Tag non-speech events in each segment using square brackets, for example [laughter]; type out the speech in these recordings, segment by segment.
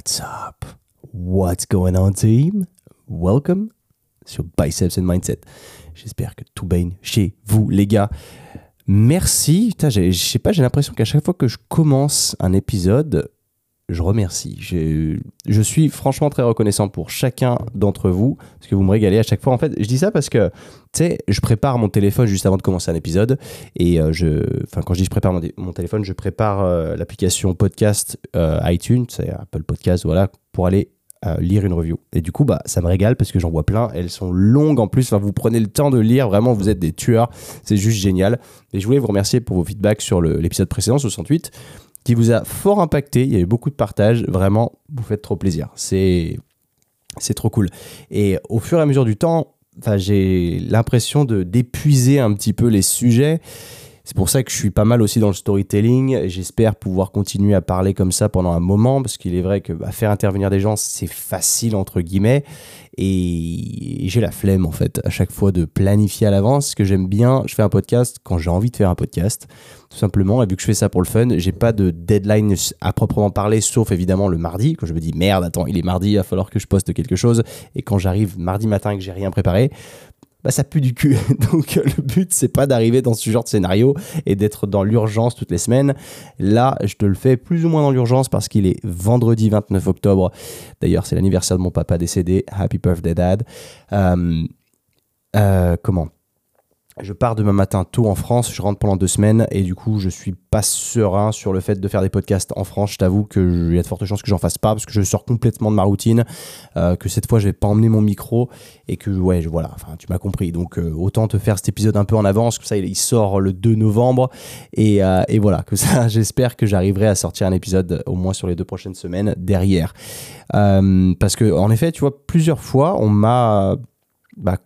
What's up? What's going on, team? Welcome sur Biceps and Mindset. J'espère que tout baigne chez vous, les gars. Merci. Je sais pas, j'ai l'impression qu'à chaque fois que je commence un épisode, je remercie. Je suis franchement très reconnaissant pour chacun d'entre vous, parce que vous me régalez à chaque fois. En fait, je dis ça parce que, tu sais, je prépare mon téléphone juste avant de commencer un épisode. Et euh, je, enfin, quand je dis je prépare mon, téléphone, je prépare euh, l'application podcast euh, iTunes, c'est Apple Podcast, voilà, pour aller lire une review. Et du coup, bah, ça me régale parce que j'en vois plein. Elles sont longues en plus. Enfin, vous prenez le temps de lire. Vraiment, vous êtes des tueurs. C'est juste génial. Et je voulais vous remercier pour vos feedbacks sur l'épisode précédent, 68 qui vous a fort impacté. Il y a eu beaucoup de partages. Vraiment, vous faites trop plaisir. C'est, trop cool. Et au fur et à mesure du temps, j'ai l'impression de d'épuiser un petit peu les sujets. C'est pour ça que je suis pas mal aussi dans le storytelling. J'espère pouvoir continuer à parler comme ça pendant un moment, parce qu'il est vrai que bah, faire intervenir des gens, c'est facile, entre guillemets. Et j'ai la flemme, en fait, à chaque fois de planifier à l'avance. Ce que j'aime bien, je fais un podcast quand j'ai envie de faire un podcast, tout simplement. Et vu que je fais ça pour le fun, j'ai pas de deadline à proprement parler, sauf évidemment le mardi, quand je me dis merde, attends, il est mardi, il va falloir que je poste quelque chose. Et quand j'arrive mardi matin et que j'ai rien préparé, bah ça pue du cul. [laughs] Donc le but c'est pas d'arriver dans ce genre de scénario et d'être dans l'urgence toutes les semaines. Là, je te le fais plus ou moins dans l'urgence parce qu'il est vendredi 29 octobre. D'ailleurs, c'est l'anniversaire de mon papa décédé. Happy birthday dad. Euh, euh, comment? Je pars demain matin tôt en France, je rentre pendant deux semaines et du coup je suis pas serein sur le fait de faire des podcasts en France. Je t'avoue qu'il y a de fortes chances que j'en fasse pas parce que je sors complètement de ma routine, euh, que cette fois je vais pas emmener mon micro et que ouais voilà, enfin tu m'as compris. Donc euh, autant te faire cet épisode un peu en avance, que ça il, sort le 2 novembre et, euh, et voilà que ça [laughs] j'espère que j'arriverai à sortir un épisode au moins sur les deux prochaines semaines derrière. parce que en effet tu vois plusieurs fois on m'a bah,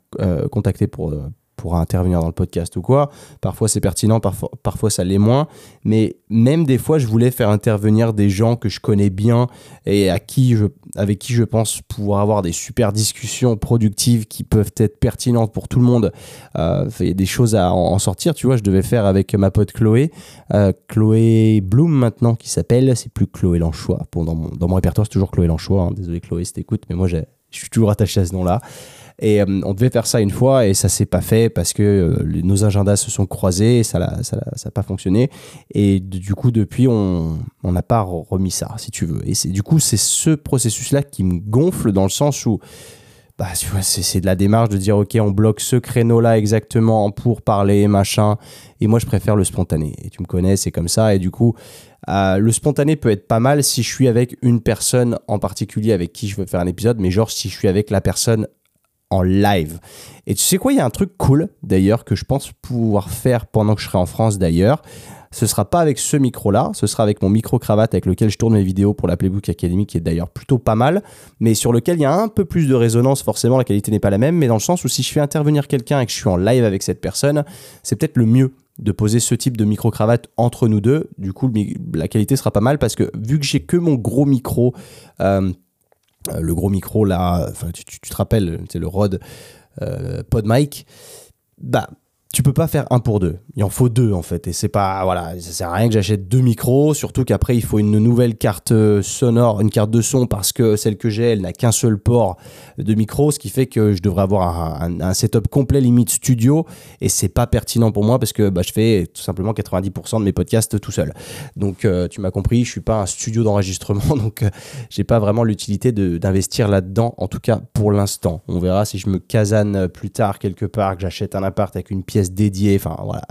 contacté pour pour intervenir dans le podcast ou quoi. Parfois c'est pertinent, parfois, parfois ça l'est moins. Mais même des fois, je voulais faire intervenir des gens que je connais bien et à qui je, avec qui je pense pouvoir avoir des super discussions productives qui peuvent être pertinentes pour tout le monde. Euh, il y a des choses à en, sortir. Tu vois, je devais faire avec ma pote Chloé, euh, Chloé Bloom maintenant qui s'appelle. C'est plus Chloé Lanchois. Bon, dans, mon, dans mon répertoire, c'est toujours Chloé Lanchois. Hein. Désolé Chloé si t'écoutes, mais moi je suis toujours attaché à ce nom-là. Et euh, on devait faire ça une fois et ça s'est pas fait parce que euh, nos agendas se sont croisés et ça n'a pas fonctionné. Et du coup, depuis, on n'a pas remis ça, si tu veux. Et du coup, c'est ce processus-là qui me gonfle dans le sens où bah, c'est de la démarche de dire ok on bloque ce créneau là exactement pour parler machin et moi je préfère le spontané et tu me connais c'est comme ça et du coup euh, le spontané peut être pas mal si je suis avec une personne en particulier avec qui je veux faire un épisode mais genre si je suis avec la personne live. Et tu sais quoi, il y a un truc cool d'ailleurs que je pense pouvoir faire pendant que je serai en France d'ailleurs. Ce sera pas avec ce micro-là, ce sera avec mon micro-cravate avec lequel je tourne mes vidéos pour la Playbook Academy, qui est d'ailleurs plutôt pas mal, mais sur lequel il y a un peu plus de résonance, forcément la qualité n'est pas la même, mais dans le sens où si je fais intervenir quelqu'un et que je suis en live avec cette personne, c'est peut-être le mieux de poser ce type de micro-cravate entre nous deux. Du coup, la qualité sera pas mal parce que vu que j'ai que mon gros micro, euh, le gros micro là, tu, te rappelles, c'est le Rode euh, PodMic, bah tu peux pas faire un pour deux. Il en faut deux en fait. Et c'est pas, voilà, ça sert à rien que j'achète deux micros, surtout qu'après il faut une nouvelle carte euh, sonore, une carte de son parce que celle que j'ai, elle n'a qu'un seul port de micro, ce qui fait que je devrais avoir un, setup complet limite studio et c'est pas pertinent pour moi parce que bah, je fais tout simplement 90% de mes podcasts tout seul. Donc euh, tu m'as compris, je suis pas un studio d'enregistrement, [laughs] donc euh, j'ai pas vraiment l'utilité d'investir là-dedans, en tout cas pour l'instant. On verra si je me casane plus tard quelque part, que j'achète un appart avec une pièce dédié. Enfin, voilà.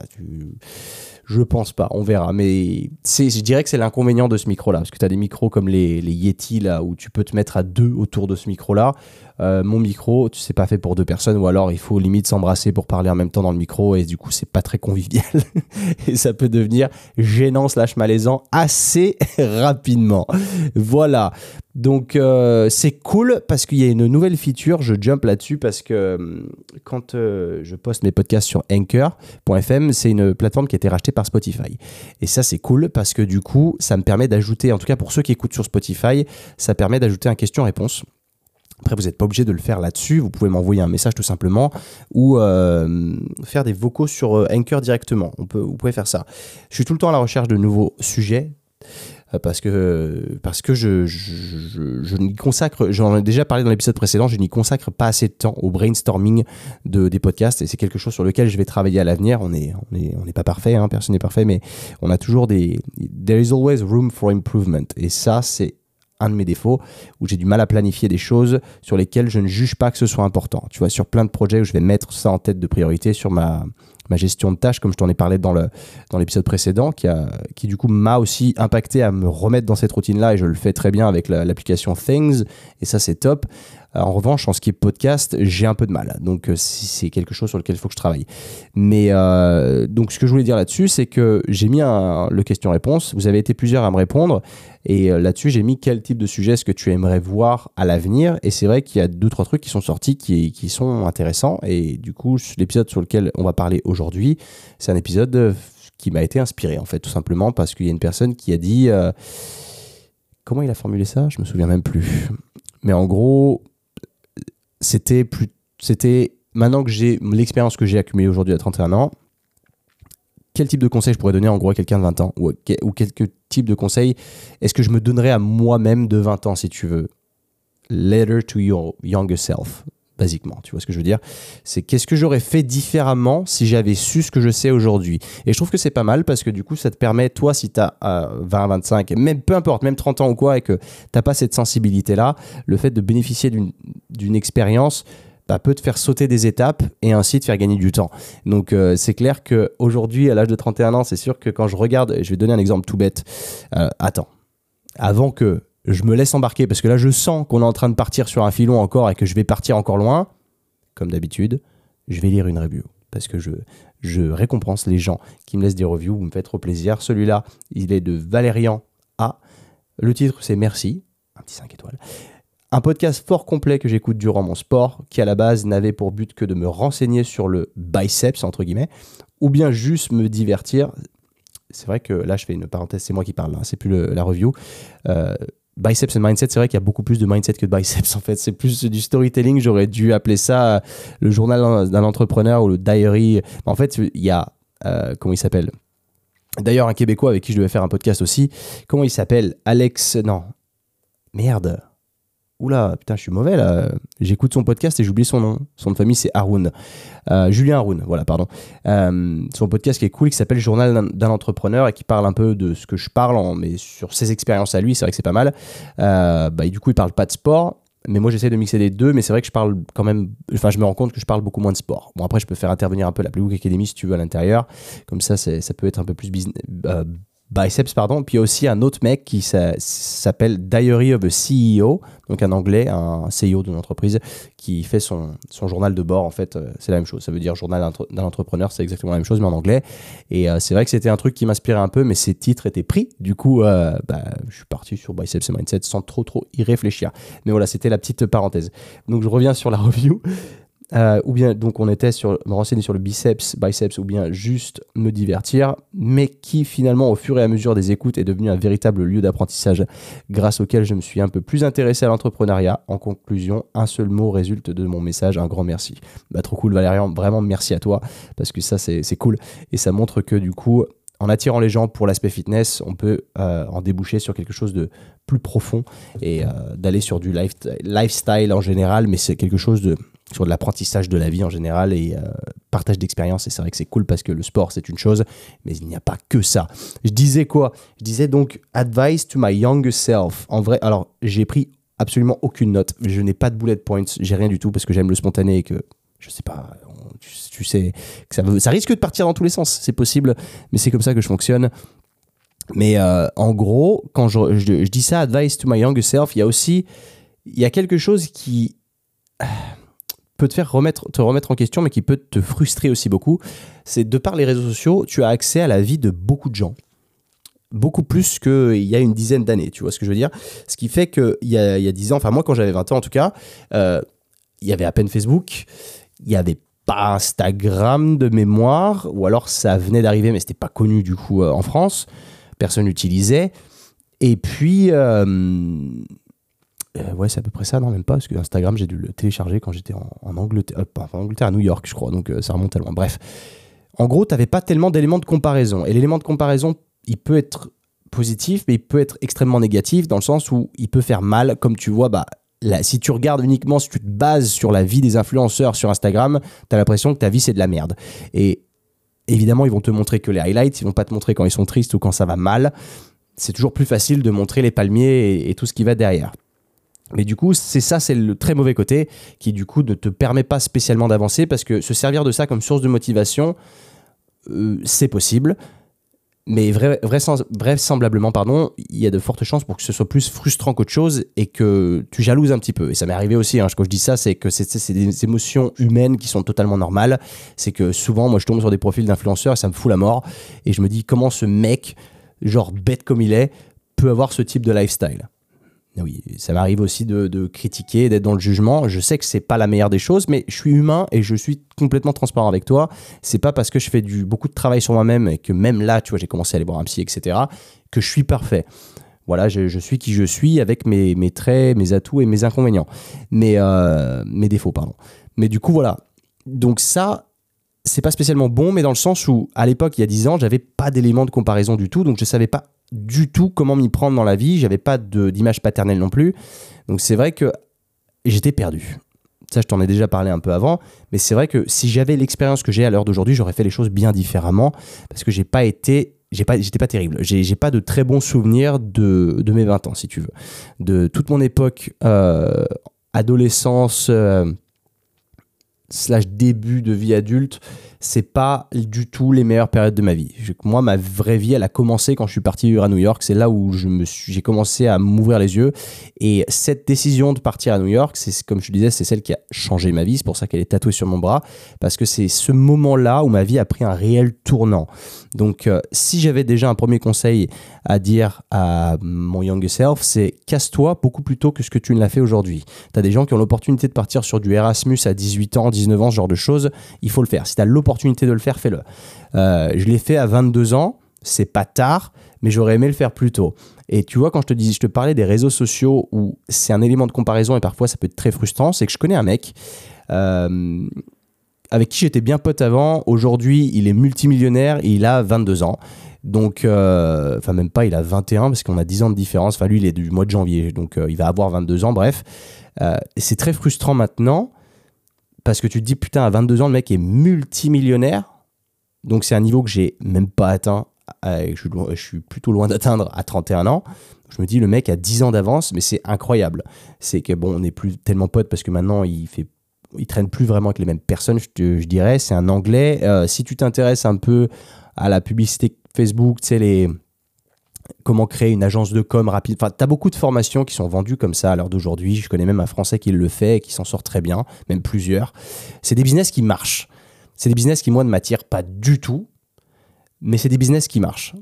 Je pense pas, on verra. Mais je dirais que c'est l'inconvénient de ce micro-là. Parce que tu as des micros comme les, les, Yeti, là, où tu peux te mettre à deux autour de ce micro-là. Euh, mon micro, tu sais pas fait pour deux personnes, ou alors il faut limite s'embrasser pour parler en même temps dans le micro, et du coup, c'est pas très convivial. [laughs] et ça peut devenir gênant slash malaisant assez [laughs] rapidement. Voilà. Donc euh, c'est cool parce qu'il y a une nouvelle feature, je jump là-dessus parce que euh, quand je poste mes podcasts sur Anchor.fm, c'est une plateforme qui a été rachetée par Spotify. Et ça c'est cool parce que du coup, ça me permet d'ajouter, en tout cas pour ceux qui écoutent sur Spotify, ça permet d'ajouter un question-réponse. Après, vous n'êtes pas obligé de le faire là-dessus. Vous pouvez m'envoyer un message tout simplement ou euh, faire des vocaux sur euh, Anchor directement. On peut, vous pouvez faire ça. Je suis tout le temps à la recherche de nouveaux sujets. euh, parce que, parce que je, je, je, n'y consacre, j'en ai déjà parlé dans l'épisode précédent, je n'y consacre pas assez de temps au brainstorming de, des podcasts et c'est quelque chose sur lequel je vais travailler à l'avenir. On n'est on est, on est pas parfait, hein, personne n'est parfait, mais on a toujours des. There is always room for improvement. Et ça, c'est un de mes défauts, où j'ai du mal à planifier des choses sur lesquelles je ne juge pas que ce soit important. Tu vois, sur plein de projets où je vais mettre ça en tête de priorité sur ma, gestion de tâches, comme je t'en ai parlé dans, l'épisode précédent, qui du coup m'a aussi impacté à me remettre dans cette routine-là, et je le fais très bien avec l'application Things, et ça c'est top. En revanche, en ce qui est podcast, j'ai un peu de mal. Donc, euh, c'est quelque chose sur lequel il faut que je travaille. Mais euh, donc, ce que je voulais dire là-dessus, c'est que j'ai mis le question-réponse. Vous avez été plusieurs à me répondre. Et euh, là-dessus, j'ai mis quel type de sujet est-ce que tu aimerais voir à l'avenir. Et c'est vrai qu'il y a deux, trois trucs qui sont sortis qui, qui sont intéressants. Et du coup, l'épisode sur lequel on va parler aujourd'hui, c'est un épisode qui m'a été inspiré, en fait, tout simplement parce qu'il y a une personne qui a dit. comment il a formulé ça? Je me souviens même plus. Mais en gros, c'était plus c'était maintenant que j'ai l'expérience que j'ai accumulée aujourd'hui à 31 ans quel type de conseil je pourrais donner en gros à quelqu'un de 20 ans? Ou, ou quelques types de conseils? Est-ce que je me donnerais à moi-même de 20 ans si tu veux? Letter to your younger self basiquement. Tu vois ce que je veux dire? C'est qu'est-ce que j'aurais fait différemment si j'avais su ce que je sais aujourd'hui? Et je trouve que c'est pas mal parce que du coup, ça te permet, toi, si tu as 20, 25, même peu importe, même 30 ans ou quoi, et que tu pas cette sensibilité-là, le fait de bénéficier d'une expérience bah, peut te faire sauter des étapes et ainsi te faire gagner du temps. Donc euh, c'est clair qu'aujourd'hui, à l'âge de 31 ans, c'est sûr que quand je regarde, je vais donner un exemple tout bête. Euh, attends, avant que je me laisse embarquer parce que là, je sens qu'on est en train de partir sur un filon encore et que je vais partir encore loin. Comme d'habitude, je vais lire une review parce que je, récompense les gens qui me laissent des reviews. Vous me faites trop plaisir. Celui-là, il est de Valérian A. Le titre, c'est Merci. Un petit 5 étoiles. Un podcast fort complet que j'écoute durant mon sport, qui à la base n'avait pour but que de me renseigner sur le biceps, entre guillemets, ou bien juste me divertir. C'est vrai que là, je fais une parenthèse, c'est moi qui parle, hein, c'est plus la review. Euh, Biceps and Mindset, c'est vrai qu'il y a beaucoup plus de mindset que de biceps [laughs] en fait. C'est plus du storytelling, j'aurais dû appeler ça euh, le journal d'un entrepreneur ou le diary. En fait, il y a, euh, comment il s'appelle? D'ailleurs, un Québécois avec qui je devais faire un podcast aussi. Comment il s'appelle? Alex, non. Merde. Oula, putain, je suis mauvais là. J'écoute son podcast et j'oublie son nom. Son nom de famille, c'est Haroun. Euh, Julien Haroun, voilà, pardon. Euh, son podcast qui est cool, qui s'appelle Journal d'un entrepreneur et qui parle un peu de ce que je parle, mais sur ses expériences à lui, c'est vrai que c'est pas mal. Euh, bah, du coup, il parle pas de sport. Mais moi, j'essaie de mixer les deux, mais c'est vrai que je parle quand même. Enfin, je me rends compte que je parle beaucoup moins de sport. Bon, après, je peux faire intervenir un peu la Playbook Academy si tu veux à l'intérieur. Comme ça, ça peut être un peu plus business, Biceps, pardon. Puis il y a aussi un autre mec qui s'appelle Diary of a CEO, donc un anglais, un CEO d'une entreprise, qui fait son, son, journal de bord. En fait, euh, c'est la même chose. Ça veut dire journal d'un entrepreneur, c'est exactement la même chose, mais en anglais. Et euh, c'est vrai que c'était un truc qui m'inspirait un peu, mais ces titres étaient pris. Du coup, euh, bah, je suis parti sur Biceps et Mindset sans trop, trop y réfléchir. Mais voilà, c'était la petite parenthèse. Donc je reviens sur la [laughs] review. Euh, ou bien donc on était sur me renseigner sur le biceps, biceps, ou bien juste me divertir, mais qui finalement au fur et à mesure des écoutes est devenu un véritable lieu d'apprentissage, grâce auquel je me suis un peu plus intéressé à l'entrepreneuriat. En conclusion, un seul mot résulte de mon message, un grand merci. Bah trop cool Valérian, vraiment merci à toi, parce que ça c'est cool, et ça montre que du coup en attirant les gens pour l'aspect fitness, on peut euh, en déboucher sur quelque chose de plus profond et euh, d'aller sur du lifestyle en général, mais c'est quelque chose de, sur de l'apprentissage de la vie en général et euh, partage d'expérience. Et c'est vrai que c'est cool parce que le sport, c'est une chose, mais il n'y a pas que ça. Je disais quoi? Je disais donc advice to my younger self. En vrai, alors j'ai pris absolument aucune note. Je n'ai pas de bullet points, j'ai rien du tout parce que j'aime le spontané et que je sais pas, tu, sais que ça, risque de partir dans tous les sens, c'est possible, mais c'est comme ça que je fonctionne. Mais euh, en gros, quand je, je, dis ça, advice to my younger self, il y a aussi il y a quelque chose qui peut te faire remettre, te remettre en question, mais qui peut te frustrer aussi beaucoup, c'est de par les réseaux sociaux, tu as accès à la vie de beaucoup de gens. Beaucoup plus qu'il y a une dizaine d'années, tu vois ce que je veux dire? Ce qui fait qu'il y a, il y a 10 ans, enfin moi quand j'avais 20 ans en tout cas, euh, il y avait à peine Facebook, il n'y avait pas Instagram de mémoire, ou alors ça venait d'arriver, mais c'était pas connu du coup euh, en France, personne n'utilisait. Et puis, euh, euh, ouais, c'est à peu près ça, non, même pas, parce que Instagram, j'ai dû le télécharger quand j'étais en, Angleterre, euh, en Angleterre, à New York, je crois, donc euh, ça remonte à loin. Bref, en gros, tu n'avais pas tellement d'éléments de comparaison. Et l'élément de comparaison, il peut être positif, mais il peut être extrêmement négatif dans le sens où il peut faire mal. Comme tu vois, bah, si tu regardes uniquement, si tu te bases sur la vie des influenceurs sur Instagram, tu as l'impression que ta vie c'est de la merde. Et évidemment, ils vont te montrer que les highlights, ils vont pas te montrer quand ils sont tristes ou quand ça va mal. C'est toujours plus facile de montrer les palmiers et, tout ce qui va derrière. Mais du coup, c'est ça, c'est le très mauvais côté qui du coup ne te permet pas spécialement d'avancer parce que se servir de ça comme source de motivation, euh, c'est possible mais vraisemblablement, pardon, il y a de fortes chances pour que ce soit plus frustrant qu'autre chose et que tu jalouses un petit peu. Et ça m'est arrivé aussi, hein, quand je dis ça, c'est que c'est des émotions humaines qui sont totalement normales. C'est que souvent, moi, je tombe sur des profils d'influenceurs et ça me fout la mort. Et je me dis, comment ce mec, genre bête comme il est, peut avoir ce type de lifestyle? Oui, ça m'arrive aussi de, critiquer, d'être dans le jugement. Je sais que c'est pas la meilleure des choses, mais je suis humain et je suis complètement transparent avec toi. C'est pas parce que je fais du, beaucoup de travail sur moi-même et que même là, tu vois, j'ai commencé à aller voir un psy, etc., que je suis parfait. Voilà, je, suis qui je suis avec mes, traits, mes atouts et mes inconvénients. Euh, mes défauts, pardon. Mais du coup, voilà. Donc ça, c'est pas spécialement bon, mais dans le sens où, à l'époque, il y a 10 ans, j'avais pas d'éléments de comparaison du tout, donc je savais pas du tout comment m'y prendre dans la vie. J'avais pas d'image paternelle non plus. Donc c'est vrai que j'étais perdu. Ça, je t'en ai déjà parlé un peu avant. Mais c'est vrai que si j'avais l'expérience que j'ai à l'heure d'aujourd'hui, j'aurais fait les choses bien différemment. Parce que j'ai pas été. J'ai pas, j'étais pas terrible. J'ai pas de très bons souvenirs de, de, mes 20 ans, si tu veux. De toute mon époque, euh, adolescence, euh, slash début de vie adulte, c'est pas du tout les meilleures périodes de ma vie. moi, ma vraie vie, elle a commencé quand je suis parti à New York. C'est là où j'ai commencé à m'ouvrir les yeux. Et cette décision de partir à New York, c'est comme je te disais, c'est celle qui a changé ma vie. C'est pour ça qu'elle est tatouée sur mon bras, parce que c'est ce moment-là où ma vie a pris un réel tournant. Donc, euh, si j'avais déjà un premier conseil à dire à mon younger self, c'est casse-toi beaucoup plus tôt que ce que tu ne l'as fait aujourd'hui. Tu as des gens qui ont l'opportunité de partir sur du Erasmus à 18 ans, 19 ans, ce genre de choses. Il faut le faire. Si tu as de le faire, fais-le. Euh, je l'ai fait à 22 ans. C'est pas tard, mais j'aurais aimé le faire plus tôt. Et tu vois, quand je te dis, je te parlais des réseaux sociaux où c'est un élément de comparaison et parfois ça peut être très frustrant, c'est que je connais un mec euh, avec qui j'étais bien pote avant. Aujourd'hui, il est multimillionnaire et il a 22 ans. Donc, euh, enfin, même pas, il a 21 parce qu'on a 10 ans de différence. Enfin, lui, il est du mois de janvier, donc il va avoir 22 ans, bref. c'est très frustrant maintenant parce que tu te dis, putain, à 22 ans, le mec est multimillionnaire. Donc c'est un niveau que j'ai même pas atteint. Euh, je, suis plutôt loin d'atteindre à 31 ans. Je me dis, le mec a 10 ans d'avance, mais c'est incroyable. C'est que bon, on n'est plus tellement potes parce que maintenant, il fait il traîne plus vraiment avec les mêmes personnes, je, dirais. C'est un anglais. Euh, si tu t'intéresses un peu à la publicité Facebook, tu sais, les, comment créer une agence de com rapide. Enfin, tu beaucoup de formations qui sont vendues comme ça à l'heure d'aujourd'hui. Je connais même un Français qui le fait et qui s'en sort très bien, même plusieurs. C'est des business qui marchent. C'est des business qui, moi, ne m'attirent pas du tout, mais c'est des business qui marchent.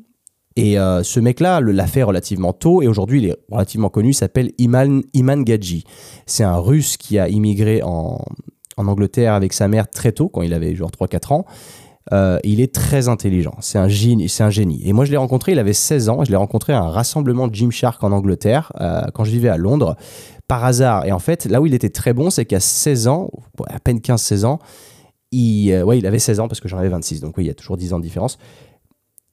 Et euh, ce mec-là l'a fait relativement tôt et aujourd'hui il est relativement connu, s'appelle Iman, Iman Gadji. C'est un russe qui a immigré en, en Angleterre avec sa mère très tôt, quand il avait genre 3-4 ans. Euh, il est très intelligent. C'est un génie. C'est un génie. Et moi, je l'ai rencontré. Il avait 16 ans. Je l'ai rencontré à un rassemblement de Gymshark en Angleterre euh, quand je vivais à Londres par hasard. Et en fait, là où il était très bon, c'est qu'à 16 ans, à peine 15-16 ans, il, euh, ouais, il avait 16 ans parce que j'en avais 26. Donc oui, il y a toujours 10 ans de différence.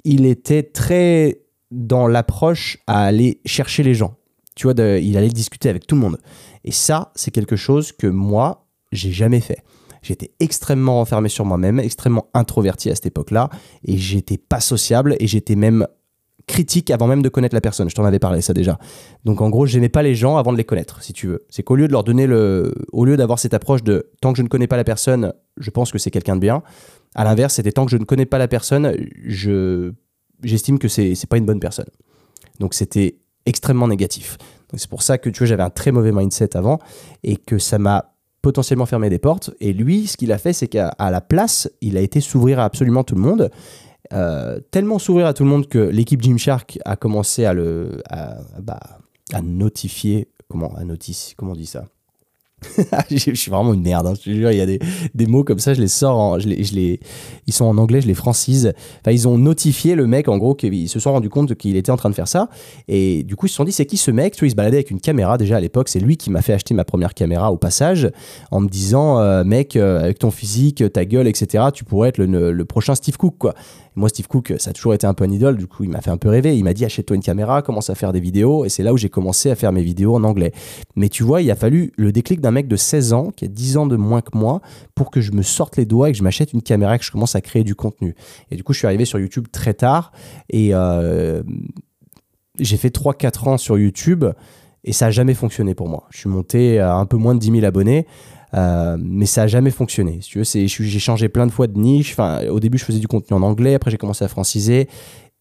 Il était très dans l'approche à aller chercher les gens. Tu vois, il allait discuter avec tout le monde. Et ça, c'est quelque chose que moi, j'ai jamais fait. J'étais extrêmement renfermé sur moi-même, extrêmement introverti à cette époque-là, et j'étais pas sociable, et j'étais même critique avant même de connaître la personne. Je t'en avais parlé ça déjà. Donc en gros, j'aimais pas les gens avant de les connaître, si tu veux. C'est qu'au lieu de leur donner le, au lieu d'avoir cette approche de tant que je ne connais pas la personne, je pense que c'est quelqu'un de bien. À l'inverse, c'était tant que je ne connais pas la personne, je j'estime que c'est pas une bonne personne. Donc c'était extrêmement négatif. C'est pour ça que tu vois, j'avais un très mauvais mindset avant et que ça m'a potentiellement fermer des portes. Et lui, ce qu'il a fait, c'est qu'à la place, il a été s'ouvrir à absolument tout le monde. Euh, tellement s'ouvrir à tout le monde que l'équipe Gymshark a commencé à le bah, à notifier comment à notice comment on dit ça? [laughs] je suis vraiment une merde, hein, je te jure, il y a des, des, mots comme ça, je les sors, je les, ils sont en anglais, je les francise. Enfin, ils ont notifié le mec, en gros, qu'ils se sont rendu compte qu'il était en train de faire ça. Et du coup, ils se sont dit, c'est qui ce mec? Tu vois, il se baladait avec une caméra déjà à l'époque, c'est lui qui m'a fait acheter ma première caméra au passage, en me disant, euh, mec, euh, avec ton physique, ta gueule, etc., tu pourrais être le, le prochain Steve Cook, quoi Moi, Steve Cook, ça a toujours été un peu un idole. Du coup, il m'a fait un peu rêver. Il m'a dit achète-toi une caméra, commence à faire des vidéos. Et c'est là où j'ai commencé à faire mes vidéos en anglais. Mais tu vois, il a fallu le déclic d'un mec de 16 ans, qui a 10 ans de moins que moi, pour que je me sorte les doigts et que je m'achète une caméra et que je commence à créer du contenu. Et du coup, je suis arrivé sur YouTube très tard. Et euh, j'ai fait 3-4 ans sur YouTube. Et ça n'a jamais fonctionné pour moi. Je suis monté à un peu moins de 10 000 abonnés. Euh, mais ça a jamais fonctionné. tu veux, j'ai changé plein de fois de niche. Enfin, au début, je faisais du contenu en anglais. Après, j'ai commencé à franciser.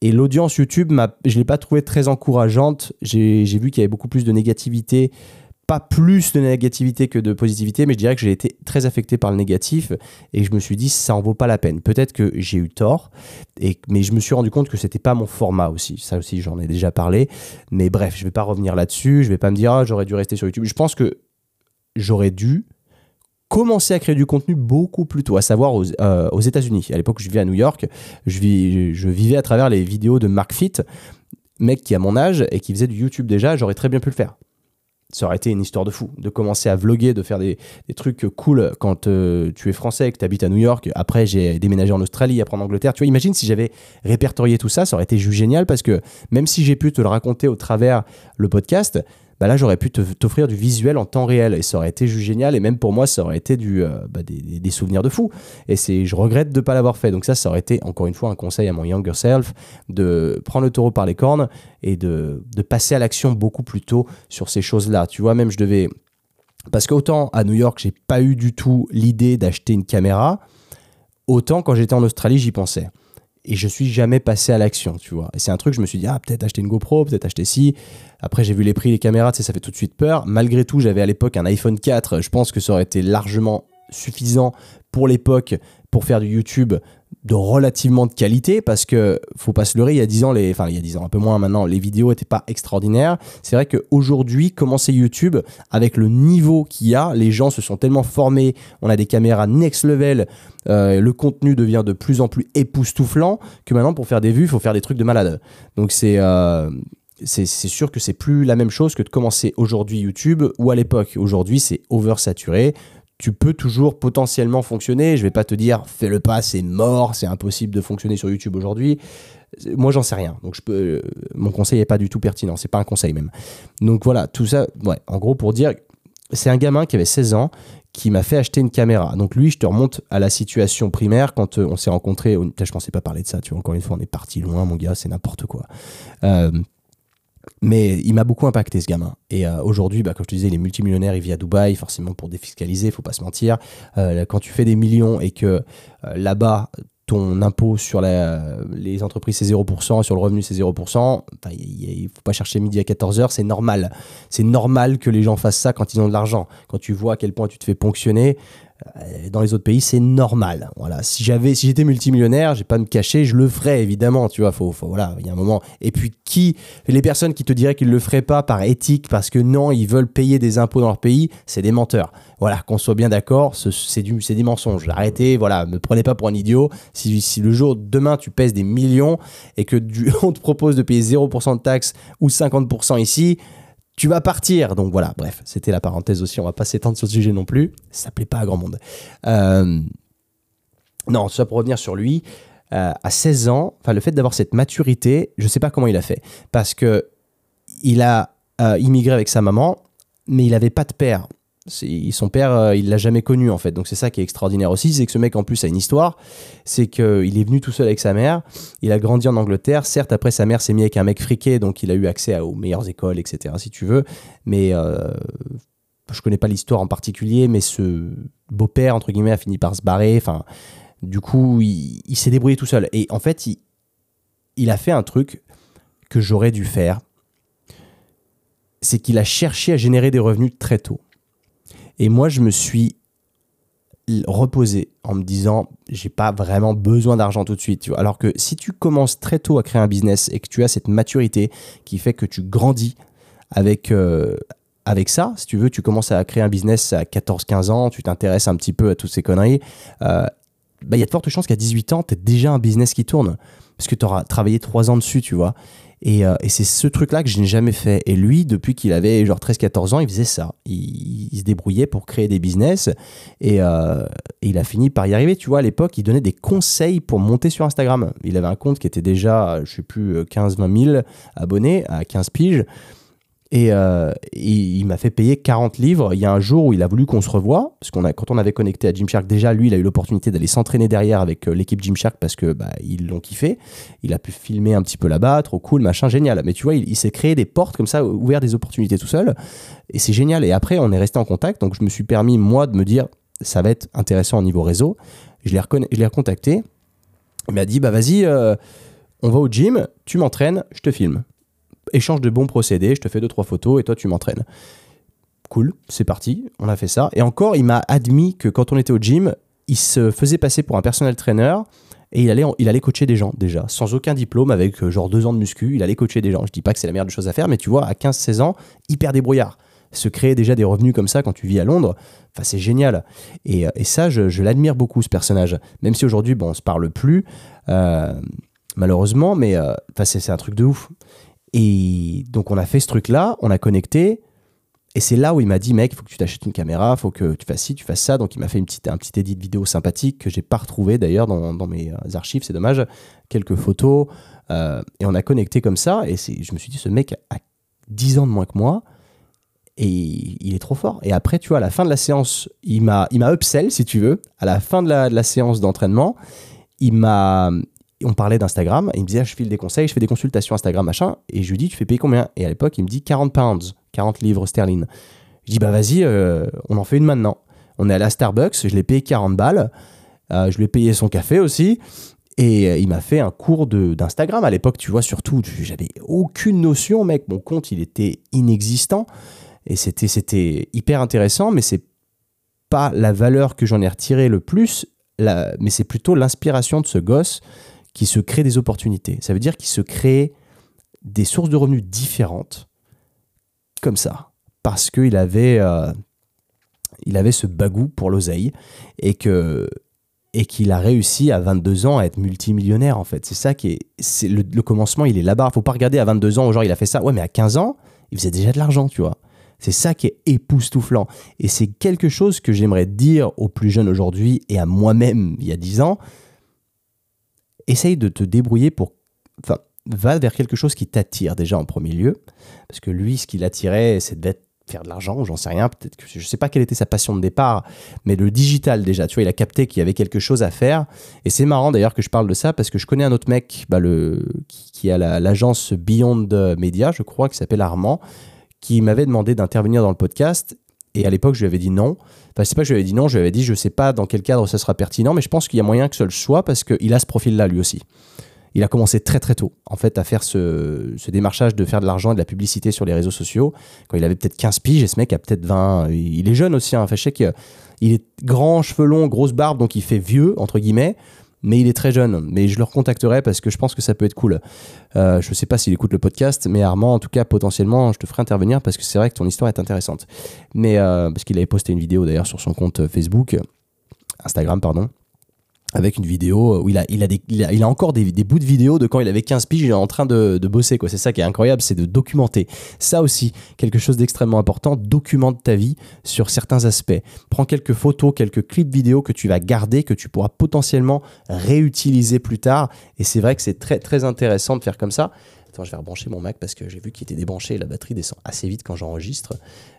Et l'audience YouTube, je ne l'ai pas trouvée très encourageante. J'ai vu qu'il y avait beaucoup plus de négativité. Pas plus de négativité que de positivité, mais je dirais que j'ai été très affecté par le négatif et je me suis dit ça en vaut pas la peine. Peut-être que j'ai eu tort, mais je me suis rendu compte que c'était pas mon format aussi. Ça aussi, j'en ai déjà parlé. Mais bref, je vais pas revenir là-dessus. Je vais pas me dire ah, j'aurais dû rester sur YouTube. Je pense que j'aurais dû, commencé à créer du contenu beaucoup plus tôt, à savoir aux, euh, aux États-Unis. À l'époque je vivais à New York, je, je vivais à travers les vidéos de Mark Fit, mec qui a mon âge et qui faisait du YouTube déjà, j'aurais très bien pu le faire. Ça aurait été une histoire de fou, de commencer à vloguer, de faire des, trucs cool quand euh, tu es français, que tu habites à New York. Après, j'ai déménagé en Australie, après en Angleterre. Tu vois, imagine si j'avais répertorié tout ça, ça aurait été génial parce que même si j'ai pu te le raconter au travers le podcast, bah là j'aurais pu t'offrir du visuel en temps réel et ça aurait été juste génial et même pour moi ça aurait été euh, bah, des, souvenirs de fou. Et c'est je regrette de ne pas l'avoir fait. Donc ça ça aurait été encore une fois un conseil à mon younger self de prendre le taureau par les cornes et de, de passer à l'action beaucoup plus tôt sur ces choses là tu vois même je devais parce qu'autant à New York j'ai pas eu du tout l'idée d'acheter une caméra autant quand j'étais en Australie j'y pensais et je suis jamais passé à l'action, tu vois. Et c'est un truc, je me suis dit, ah, peut-être acheter une GoPro, peut-être acheter ci. Après, j'ai vu les prix des caméras, ça fait tout de suite peur. Malgré tout, j'avais à l'époque un iPhone 4. Je pense que ça aurait été largement suffisant pour l'époque pour faire du YouTube de relativement de qualité parce que faut pas se leurrer il y a 10 ans les enfin il y a 10 ans un peu moins maintenant les vidéos étaient pas extraordinaires c'est vrai qu'aujourd'hui commencer YouTube avec le niveau qu'il y a les gens se sont tellement formés on a des caméras next level euh, le contenu devient de plus en plus époustouflant que maintenant pour faire des vues il faut faire des trucs de malade donc c'est euh, c'est sûr que c'est plus la même chose que de commencer aujourd'hui YouTube ou à l'époque. Aujourd'hui, c'est oversaturé tu peux toujours potentiellement fonctionner. Je vais pas te dire fais le pas, c'est mort, c'est impossible de fonctionner sur YouTube aujourd'hui. Moi, j'en sais rien. Donc, je peux, euh, mon conseil n'est pas du tout pertinent. C'est pas un conseil même. Donc voilà, tout ça. Ouais, en gros, pour dire, c'est un gamin qui avait 16 ans qui m'a fait acheter une caméra. Donc lui, je te remonte à la situation primaire quand euh, on s'est rencontrés. Je pensais pas parler de ça. Tu vois, encore une fois, on est parti loin, mon gars. C'est n'importe quoi. Euh, mais il m'a beaucoup impacté ce gamin. Et euh, aujourd'hui, bah, comme je te disais, il est multimillionnaire, il vit à Dubaï, forcément pour défiscaliser, faut pas se mentir. Euh, quand tu fais des millions et que euh, là-bas, ton impôt sur les entreprises c'est 0%, sur le revenu c'est 0%, il ne faut pas chercher midi à 14h, c'est normal. C'est normal que les gens fassent ça quand ils ont de l'argent. Quand tu vois à quel point tu te fais ponctionner, dans les autres pays, c'est normal. Voilà. Si j'avais, si j'étais multimillionnaire, j'ai pas me cacher, je le ferais évidemment. Tu vois, faut, voilà, il y a un moment. Et puis qui, les personnes qui te diraient qu'ils le feraient pas par éthique, parce que non, ils veulent payer des impôts dans leur pays, c'est des menteurs. Voilà, qu'on soit bien d'accord, c'est du, c'est des mensonges. Arrêtez, voilà, me prenez pas pour un idiot. Si, si le jour demain tu pèses des millions et que [laughs] on te propose de payer 0% de taxes ou 50% ici tu vas partir. Donc voilà, bref, c'était la parenthèse aussi. On va pas s'étendre sur ce sujet non plus. Ça plaît pas à grand monde. Euh, non, ça pour revenir sur lui. Euh, à 16 ans, le fait d'avoir cette maturité, je sais pas comment il a fait, parce que il a euh, immigré avec sa maman, mais il avait pas de père son père, euh, il l'a jamais connu en fait. Donc c'est ça qui est extraordinaire aussi, c'est que ce mec en plus a une histoire. C'est qu'il est venu tout seul avec sa mère. Il a grandi en Angleterre. Certes, après sa mère s'est mis avec un mec friqué, donc il a eu accès aux meilleures écoles, etc. Si tu veux. Mais euh, je connais pas l'histoire en particulier, mais ce beau-père entre guillemets a fini par se barrer. Enfin, du coup, il, s'est débrouillé tout seul. Et en fait, il a fait un truc que j'aurais dû faire. C'est qu'il a cherché à générer des revenus très tôt. Et moi, je me suis reposé en me disant j'ai pas vraiment besoin d'argent tout de suite tu vois. alors que si tu commences très tôt à créer un business et que tu as cette maturité qui fait que tu grandis avec euh, avec ça si tu veux tu commences à créer un business à 14 15 ans tu t'intéresses un petit peu à toutes ces conneries euh, bah, il y a de fortes chances qu'à 18 ans, tu as déjà un business qui tourne. Parce que tu auras travaillé 3 ans dessus, tu vois. Et, euh, et c'est ce truc-là que je n'ai jamais fait. Et lui, depuis qu'il avait genre 13-14 ans, il faisait ça. Il, se débrouillait pour créer des business. Et, euh, et, il a fini par y arriver. Tu vois, à l'époque, il donnait des conseils pour monter sur Instagram. Il avait un compte qui était déjà, je sais plus, 15-20 000 abonnés à 15 piges. Et, euh, il m'a fait payer 40 livres. Il y a un jour où il a voulu qu'on se revoie, parce qu'on a, quand on avait connecté à Gymshark, déjà lui, il a eu l'opportunité d'aller s'entraîner derrière avec euh, l'équipe Gymshark parce que bah, ils l'ont kiffé. Il a pu filmer un petit peu là-bas, trop cool, machin, génial. Mais tu vois, il, s'est créé des portes comme ça, ouvert des opportunités tout seul, et c'est génial. Et après, on est resté en contact, donc je me suis permis moi de me dire, ça va être intéressant au niveau réseau. Je l'ai, l'ai recontacté. Il m'a dit, bah vas-y, euh, on va au gym, tu m'entraînes, je te filme échange de bons procédés, je te fais deux trois photos et toi tu m'entraînes. Cool, c'est parti, on a fait ça. Et encore, il m'a admis que quand on était au gym, il se faisait passer pour un personnel trainer et il allait, il allait coacher des gens déjà, sans aucun diplôme, avec euh, genre deux ans de muscu, il allait coacher des gens. Je dis pas que c'est la meilleure des choses à faire, mais tu vois, à 15-16 ans, hyper débrouillard. Se créer déjà des revenus comme ça quand tu vis à Londres, enfin c'est génial. Et, euh, et, ça, je, l'admire beaucoup, ce personnage. Même si aujourd'hui, bon, on se parle plus, euh, malheureusement, mais c'est un truc de ouf. Et donc on a fait ce truc-là, on a connecté. Et c'est là où il m'a dit, mec, il faut que tu t'achètes une caméra, il faut que tu fasses ci, tu fasses ça. Donc il m'a fait une petite, un petit edit vidéo sympathique que j'ai pas retrouvé d'ailleurs dans, mes euh, archives, c'est dommage. Quelques photos. Euh, et on a connecté comme ça. Et je me suis dit, ce mec a 10 ans de moins que moi. Et il est trop fort. Et après, tu vois, à la fin de la séance, il m'a, upsell, si tu veux. À la fin de la séance d'entraînement, il m'a, on parlait d'Instagram, il me disait, je file des conseils, je fais des consultations Instagram, machin, et je lui dis, tu fais payer combien? Et à l'époque, il me dit 40 pounds, 40 livres sterling. Je dis, bah vas-y, euh, on en fait une maintenant. On est à Starbucks, je l'ai payé 40 balles, euh, je lui ai payé son café aussi, et euh, il m'a fait un cours d'Instagram. À l'époque, tu vois, surtout, j'avais aucune notion, mec, mon compte, il était inexistant, et c'était hyper intéressant, mais c'est pas la valeur que j'en ai retiré le plus, mais c'est plutôt l'inspiration de ce gosse qui se crée des opportunités. Ça veut dire qu'il se crée des sources de revenus différentes, comme ça, parce qu'il avait, euh, il avait ce bagou pour l'oseille et que et qu'il a réussi à 22 ans à être multimillionnaire en fait. C'est ça qui est, le, commencement, il est là-bas. Faut pas regarder à 22 ans, genre il a fait ça. Ouais, mais à 15 ans, il faisait déjà de l'argent, tu vois. C'est ça qui est époustouflant. Et c'est quelque chose que j'aimerais dire aux plus jeunes aujourd'hui et à moi-même il y a 10 ans essaye de te débrouiller pour. Enfin, va vers quelque chose qui t'attire déjà en premier lieu. Parce que lui, ce qui l'attirait, c'est d'être faire de l'argent, j'en sais rien, peut-être que je sais pas quelle était sa passion de départ, mais le digital déjà, tu vois, il a capté qu'il y avait quelque chose à faire. Et c'est marrant d'ailleurs que je parle de ça parce que je connais un autre mec bah, le, qui, a l'agence Beyond Media, je crois, qui s'appelle Armand, qui m'avait demandé d'intervenir dans le podcast. Et à l'époque, je lui avais dit non. Enfin, c'est pas que je lui avais dit non, je lui avais dit je sais pas dans quel cadre ça sera pertinent, mais je pense qu'il y a moyen que ce le soit parce qu'il a ce profil-là lui aussi. Il a commencé très très tôt, en fait, à faire ce, démarchage de faire de l'argent et de la publicité sur les réseaux sociaux. Quand il avait peut-être 15 piges, et ce mec a peut-être 20. Il est jeune aussi, hein. Enfin, je sais qu'il est grand, cheveux longs, grosse barbe, donc il fait vieux, entre guillemets mais il est très jeune. Mais je le recontacterai parce que je pense que ça peut être cool. Euh, je ne sais pas s'il écoute le podcast, mais Armand, en tout cas, potentiellement, je te ferai intervenir parce que c'est vrai que ton histoire est intéressante. Mais euh, parce qu'il avait posté une vidéo d'ailleurs sur son compte Facebook, Instagram, pardon avec une vidéo où il a, encore des, des, bouts de vidéo de quand il avait 15 piges, il est en train de, de bosser. C'est ça qui est incroyable, c'est de documenter. Ça aussi, quelque chose d'extrêmement important, documente ta vie sur certains aspects. Prends quelques photos, quelques clips vidéo que tu vas garder, que tu pourras potentiellement réutiliser plus tard. Et c'est vrai que c'est très, très intéressant de faire comme ça. Je vais rebrancher mon Mac parce que j'ai vu qu'il était débranché la batterie descend assez vite quand j'enregistre.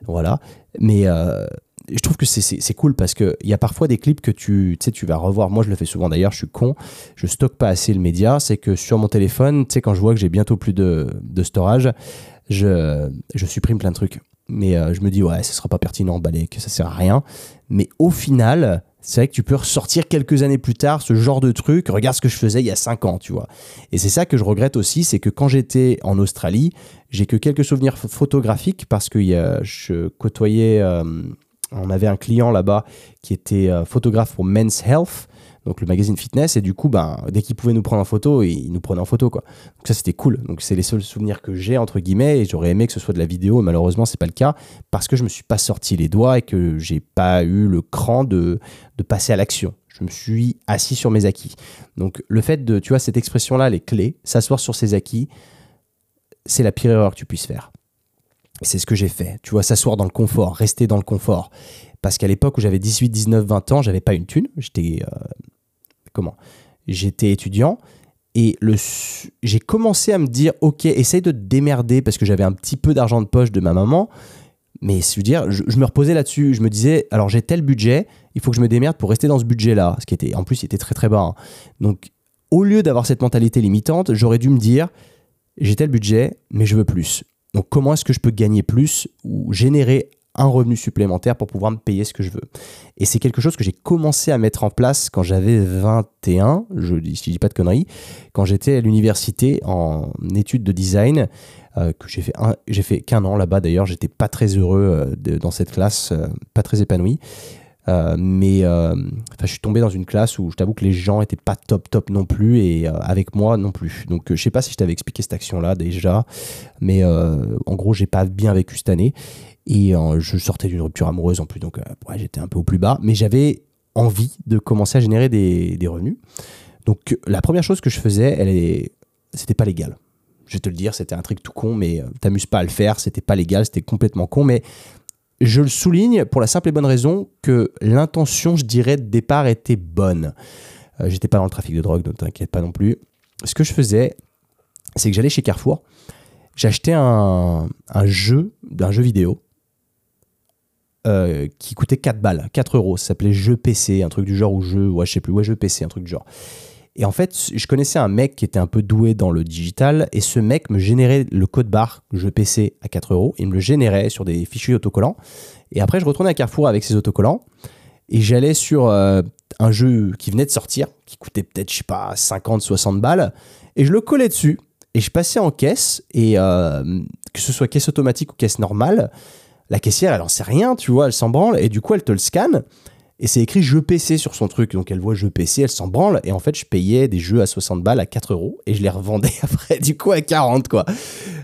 Voilà. Mais... Euh, je trouve que c'est cool parce qu'il y a parfois des clips que tu, tu vas revoir. Moi, je le fais souvent d'ailleurs, je suis con. Je stocke pas assez le média. C'est que sur mon téléphone, quand je vois que j'ai bientôt plus de, de storage, je, je, supprime plein de trucs. Mais euh, je me dis, ouais, ce sera pas pertinent, balai, que ça sert à rien. Mais au final, c'est vrai que tu peux ressortir quelques années plus tard ce genre de truc. Regarde ce que je faisais il y a 5 ans, tu vois. Et c'est ça que je regrette aussi, c'est que quand j'étais en Australie, j'ai que quelques souvenirs photographiques parce que je côtoyais. Euh, on avait un client là-bas qui était euh, photographe pour Men's Health, donc le magazine fitness, et du coup, ben, dès qu'il pouvait nous prendre en photo, il nous prenait en photo. Quoi. Donc ça, c'était cool. Donc c'est les seuls souvenirs que j'ai, entre guillemets, et j'aurais aimé que ce soit de la vidéo, malheureusement, c'est pas le cas, parce que je me suis pas sorti les doigts et que j'ai pas eu le cran de, de passer à l'action. Je me suis assis sur mes acquis. Donc le fait de, tu vois, cette expression-là, les clés, s'asseoir sur ses acquis, c'est la pire erreur que tu puisses faire. C'est ce que j'ai fait. Tu vois, s'asseoir dans le confort, rester dans le confort. Parce qu'à l'époque où j'avais 18, 19, 20 ans, j'avais pas une thune. J'étais. Euh, comment J'étais étudiant. Et le, j'ai commencé à me dire, ok, essaye de te démerder parce que j'avais un petit peu d'argent de poche de ma maman. Mais je veux dire, je, me reposais là-dessus. Je me disais, alors j'ai tel budget, il faut que je me démerde pour rester dans ce budget-là. Ce qui était, en plus, il était très très bas. Hein. Donc, au lieu d'avoir cette mentalité limitante, j'aurais dû me dire, j'ai tel budget, mais je veux plus. Donc, comment est-ce que je peux gagner plus ou générer un revenu supplémentaire pour pouvoir me payer ce que je veux. Et c'est quelque chose que j'ai commencé à mettre en place quand j'avais 21, je dis, je dis pas de conneries, quand j'étais à l'université en études de design, euh, que j'ai fait, j'ai fait qu'un an là-bas d'ailleurs, j'étais pas très heureux euh, dans cette classe, euh, pas très épanoui. mais je suis tombé dans une classe où je t'avoue que les gens étaient pas top top non plus et avec moi non plus. Donc je sais pas si je t'avais expliqué cette action là déjà, mais en gros j'ai pas bien vécu cette année et euh, je sortais d'une rupture amoureuse en plus, donc euh, j'étais un peu au plus bas. Mais j'avais envie de commencer à générer des, revenus. Donc la première chose que je faisais, c'était pas légal. Je vais te le dire, c'était un truc tout con, mais euh, t'amuses pas à le faire, c'était pas légal, c'était complètement con. Mais je le souligne pour la simple et bonne raison que l'intention, je dirais, de départ était bonne. J'étais pas dans le trafic de drogue, ne t'inquiète pas non plus. Ce que je faisais, c'est que j'allais chez Carrefour, j'achetais un, un jeu, d'un jeu vidéo, euh, qui coûtait 4 balles, 4 euros. Ça s'appelait Jeu PC, un truc du genre, ou jeu, ouais, je sais plus, ouais, Jeu PC, un truc du genre. Et en fait, je connaissais un mec qui était un peu doué dans le digital, et ce mec me générait le code barre Jeu PC à 4 euros. Il me le générait sur des fichiers autocollants. Et après, je retournais à Carrefour avec ces autocollants, et j'allais sur euh, un jeu qui venait de sortir, qui coûtait peut-être, je sais pas, 50, 60 balles, et je le collais dessus. Et je passais en caisse, et euh, que ce soit caisse automatique ou caisse normale, la caissière, elle en sait rien, tu vois, elle s'en branle, et du coup, elle te le scanne, et c'est écrit jeu PC sur son truc. Donc elle voit jeu PC, elle s'en branle. Et en fait, je payais des jeux à 60 balles à 4 euros et je les revendais [laughs] après, du coup, à 40, quoi.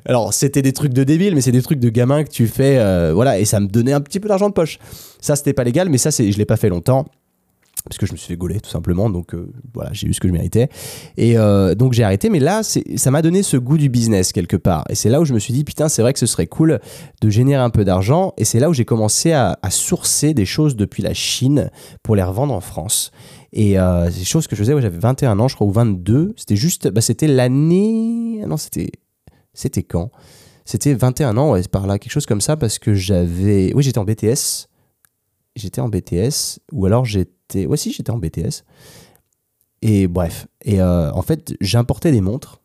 Alors, c'était des trucs de débile, mais c'est des trucs de gamin que tu fais, euh, voilà, et ça me donnait un petit peu d'argent de poche. Ça, c'était pas légal, mais ça, je l'ai pas fait longtemps parce que je me suis fait gauler tout simplement donc euh, voilà j'ai eu ce que je méritais. Et euh, donc j'ai arrêté mais là ça m'a donné ce goût du business quelque part. Et c'est là où je me suis dit putain c'est vrai que ce serait cool de générer un peu d'argent. Et c'est là où j'ai commencé à, sourcer des choses depuis la Chine pour les revendre en France. Et euh, c'est choses que je faisais j'avais 21 ans je crois ou 22 c'était juste bah, c'était l'année non c'était c'était quand? C'était 21 ans ouais, par là quelque chose comme ça parce que j'avais oui j'étais en BTS j'étais en BTS ou alors j'étais. Ouais, si, j'étais en BTS. Et bref. Et euh, en fait, j'importais des montres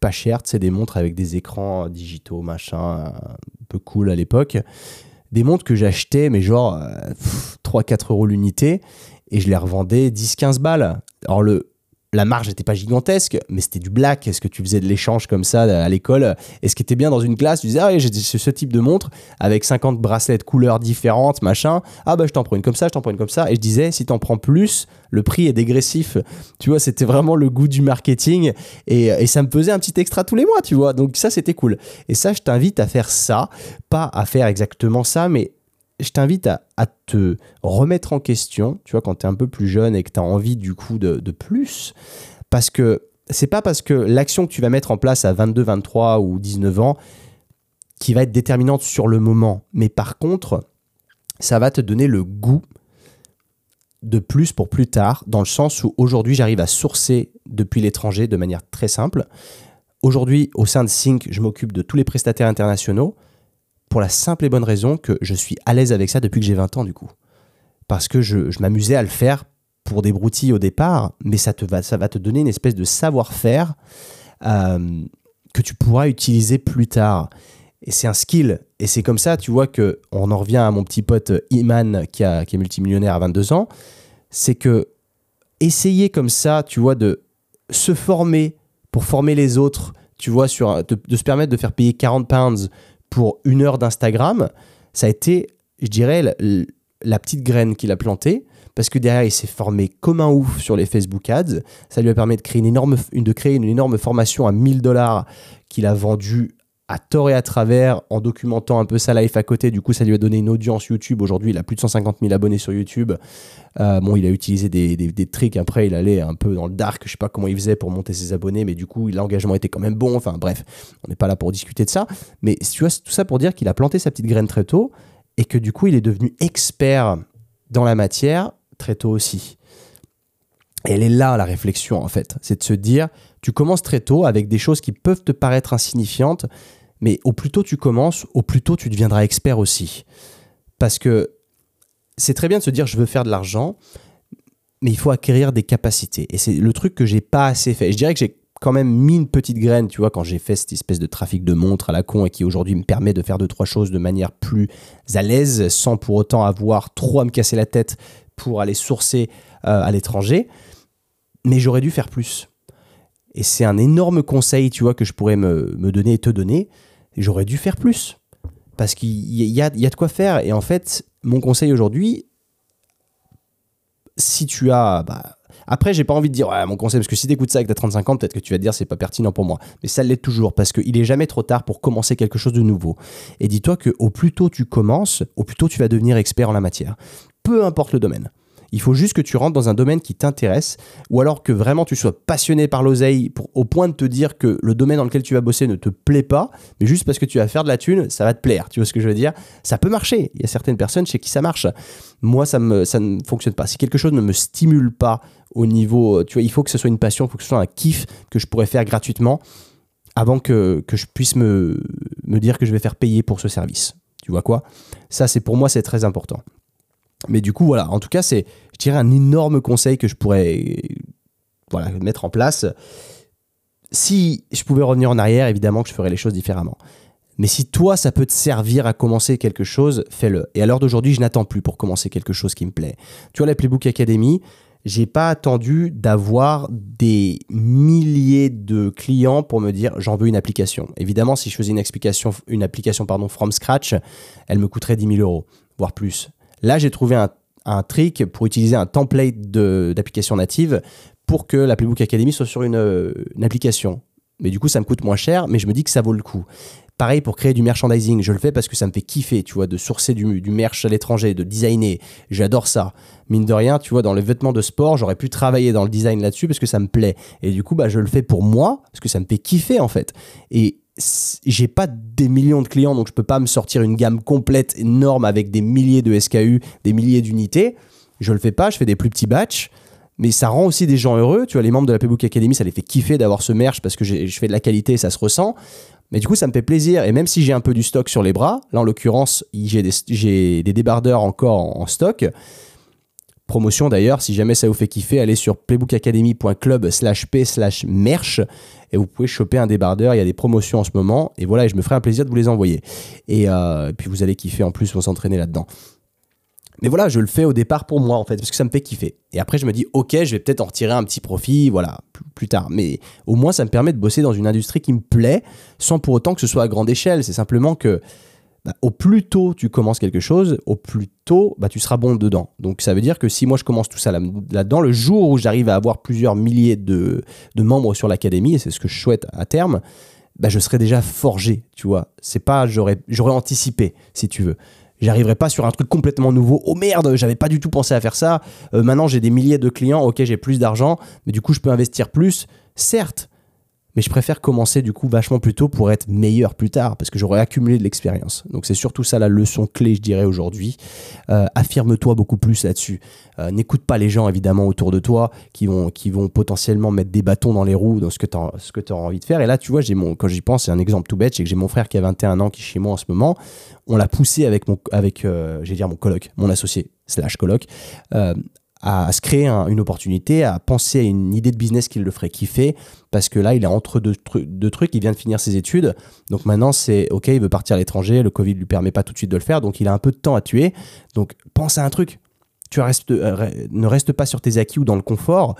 pas chères, sais, des montres avec des écrans digitaux, machin, un peu cool à l'époque. Des montres que j'achetais, mais genre 3-4 euh, euros l'unité, et je les revendais 10-15 balles. Alors, le, la marge n'était pas gigantesque, mais c'était du black. Est-ce que tu faisais de l'échange comme ça à l'école? Et ce qui était bien dans une classe, tu disais, ah j'ai ce type de montre avec 50 bracelets de couleurs différentes, machin. Ah bah je t'en prends une comme ça, je t'en prends une comme ça. Et je disais, si t'en prends plus, le prix est dégressif. Tu vois, c'était vraiment le goût du marketing. Et, et, ça me faisait un petit extra tous les mois, tu vois. Donc ça, c'était cool. Et ça, je t'invite à faire ça. Pas à faire exactement ça, mais je t'invite à, te remettre en question, tu vois, quand tu es un peu plus jeune et que tu as envie du coup de, plus. Parce que c'est pas parce que l'action que tu vas mettre en place à 22, 23 ou 19 ans qui va être déterminante sur le moment. Mais par contre, ça va te donner le goût de plus pour plus tard, dans le sens où aujourd'hui j'arrive à sourcer depuis l'étranger de manière très simple. Aujourd'hui, au sein de Sync, je m'occupe de tous les prestataires internationaux pour la simple et bonne raison que je suis à l'aise avec ça depuis que j'ai 20 ans du coup. Parce que je, m'amusais à le faire pour des broutilles au départ, mais ça, te va, ça va te donner une espèce de savoir-faire euh, que tu pourras utiliser plus tard. Et c'est un skill. Et c'est comme ça, tu vois, que on en revient à mon petit pote Iman qui, a, qui est multimillionnaire à 22 ans. C'est que essayer comme ça, tu vois, de se former pour former les autres, tu vois, sur, de, de se permettre de faire payer 40 pounds pour une heure d'Instagram, ça a été, je dirais, la, petite graine qu'il a plantée. Parce que derrière, il s'est formé comme un ouf sur les Facebook Ads. Ça lui a permis de créer une énorme, de créer une énorme formation à 1000 dollars qu'il a vendue à tort et à travers en documentant un peu sa life à côté. Du coup, ça lui a donné une audience YouTube. Aujourd'hui, il a plus de 150 000 abonnés sur YouTube. Euh, bon, il a utilisé des, des, tricks. Après, il allait un peu dans le dark. Je sais pas comment il faisait pour monter ses abonnés, mais du coup, l'engagement était quand même bon. Enfin, bref, on n'est pas là pour discuter de ça. Mais tu vois, tout ça pour dire qu'il a planté sa petite graine très tôt et que du coup, il est devenu expert dans la matière très tôt aussi. Et elle est là la réflexion en fait, c'est de se dire, tu commences très tôt avec des choses qui peuvent te paraître insignifiantes, mais au plus tôt tu commences, au plus tôt tu deviendras expert aussi. Parce que c'est très bien de se dire je veux faire de l'argent, mais il faut acquérir des capacités. Et c'est le truc que j'ai pas assez fait. je dirais que j'ai quand même mis une petite graine, tu vois, quand j'ai fait cette espèce de trafic de montres à la con et qui aujourd'hui me permet de faire deux, trois choses de manière plus à l'aise, sans pour autant avoir trop à me casser la tête pour aller sourcer euh, à l'étranger. Mais j'aurais dû faire plus. Et c'est un énorme conseil, tu vois, que je pourrais me, me donner et te donner j'aurais dû faire plus. Parce qu'il y a, de quoi faire. Et en fait, mon conseil aujourd'hui, si tu as. Bah, après, j'ai pas envie de dire ouais, mon conseil, parce que si tu écoutes ça avec ta 35 ans, peut-être que tu vas te dire c'est pas pertinent pour moi. Mais ça l'est toujours, parce qu'il est jamais trop tard pour commencer quelque chose de nouveau. Et dis-toi qu'au plus tôt tu commences, au plus tôt tu vas devenir expert en la matière. Peu importe le domaine. Il faut juste que tu rentres dans un domaine qui t'intéresse ou alors que vraiment tu sois passionné par l'oseille au point de te dire que le domaine dans lequel tu vas bosser ne te plaît pas, mais juste parce que tu vas faire de la thune, ça va te plaire. Tu vois ce que je veux dire? Ça peut marcher. Il y a certaines personnes chez qui ça marche. Moi, ça, ça ne fonctionne pas. Si quelque chose ne me stimule pas au niveau, tu vois, il faut que ce soit une passion, il faut que ce soit un kiff que je pourrais faire gratuitement avant que, que je puisse me, me dire que je vais faire payer pour ce service. Tu vois quoi? Ça, c'est pour moi, c'est très important. Mais du coup, voilà, en tout cas, c'est, je dirais, un énorme conseil que je pourrais voilà, mettre en place. Si je pouvais revenir en arrière, évidemment que je ferais les choses différemment. Mais si toi, ça peut te servir à commencer quelque chose, fais-le. Et à l'heure d'aujourd'hui, je n'attends plus pour commencer quelque chose qui me plaît. Tu vois, la Playbook Academy, j'ai pas attendu d'avoir des milliers de clients pour me dire j'en veux une application. Évidemment, si je faisais une application, une application pardon, from scratch, elle me coûterait 10 000 euros, voire plus. Là, j'ai trouvé un, trick pour utiliser un template d'application native pour que la Playbook Academy soit sur une, application. Mais du coup, ça me coûte moins cher, mais je me dis que ça vaut le coup. Pareil pour créer du merchandising, je le fais parce que ça me fait kiffer, tu vois, de sourcer du, du merch à l'étranger, de designer. J'adore ça. Mine de rien, tu vois, dans les vêtements de sport, j'aurais pu travailler dans le design là-dessus parce que ça me plaît. Et du coup, bah, je le fais pour moi parce que ça me fait kiffer en fait. Et j'ai pas des millions de clients, donc je peux pas me sortir une gamme complète énorme avec des milliers de SKU, des milliers d'unités. Je le fais pas, je fais des plus petits batchs. Mais ça rend aussi des gens heureux. Tu vois, les membres de la Playbook Academy, ça les fait kiffer d'avoir ce merch parce que je fais de la qualité et ça se ressent. Mais du coup, ça me fait plaisir. Et même si j'ai un peu du stock sur les bras, là en l'occurrence, j'ai des, des, débardeurs encore en stock. Promotion d'ailleurs, si jamais ça vous fait kiffer, allez sur playbookacademy.club slash p slash merch et vous pouvez choper un débardeur. Il y a des promotions en ce moment et voilà, et je me ferai un plaisir de vous les envoyer. Et, euh, puis vous allez kiffer en plus, vous s'entraîner là-dedans. Mais voilà, je le fais au départ pour moi en fait, parce que ça me fait kiffer. Et après, je me dis, ok, je vais peut-être en retirer un petit profit, voilà, plus tard. Mais au moins, ça me permet de bosser dans une industrie qui me plaît, sans pour autant que ce soit à grande échelle. C'est simplement que bah, au plus tôt tu commences quelque chose, au plus tôt bah, tu seras bon dedans. Donc ça veut dire que si moi je commence tout ça là-dedans, le jour où j'arrive à avoir plusieurs milliers de, membres sur l'académie, et c'est ce que je souhaite à terme, bah, je serai déjà forgé, tu vois. C'est pas j'aurais j'aurais anticipé si tu veux. J'arriverai pas sur un truc complètement nouveau. Oh merde, j'avais pas du tout pensé à faire ça. Euh, maintenant j'ai des milliers de clients, ok j'ai plus d'argent, mais du coup je peux investir plus. Certes, mais je préfère commencer du coup vachement plus tôt pour être meilleur plus tard, parce que j'aurai accumulé de l'expérience. Donc c'est surtout ça la leçon clé, je dirais, aujourd'hui. Euh, affirme-toi beaucoup plus là-dessus. Euh, n'écoute pas les gens, évidemment, autour de toi, qui vont, qui vont potentiellement mettre des bâtons dans les roues dans ce que tu as, envie de faire. Et là, tu vois, mon, quand j'y pense, c'est un exemple tout bête, c'est que j'ai mon frère qui a 21 ans, qui est chez moi en ce moment. On l'a poussé avec mon, avec, euh, mon mon associé, slash coloc, à, se créer une opportunité, à penser à une idée de business qui le ferait kiffer, parce que là, il est entre deux, trucs, il vient de finir ses études, donc maintenant c'est ok, il veut partir à l'étranger, le Covid lui permet pas tout de suite de le faire, donc il a un peu de temps à tuer, donc pense à un truc. Tu restes, euh, ne reste pas sur tes acquis ou dans le confort,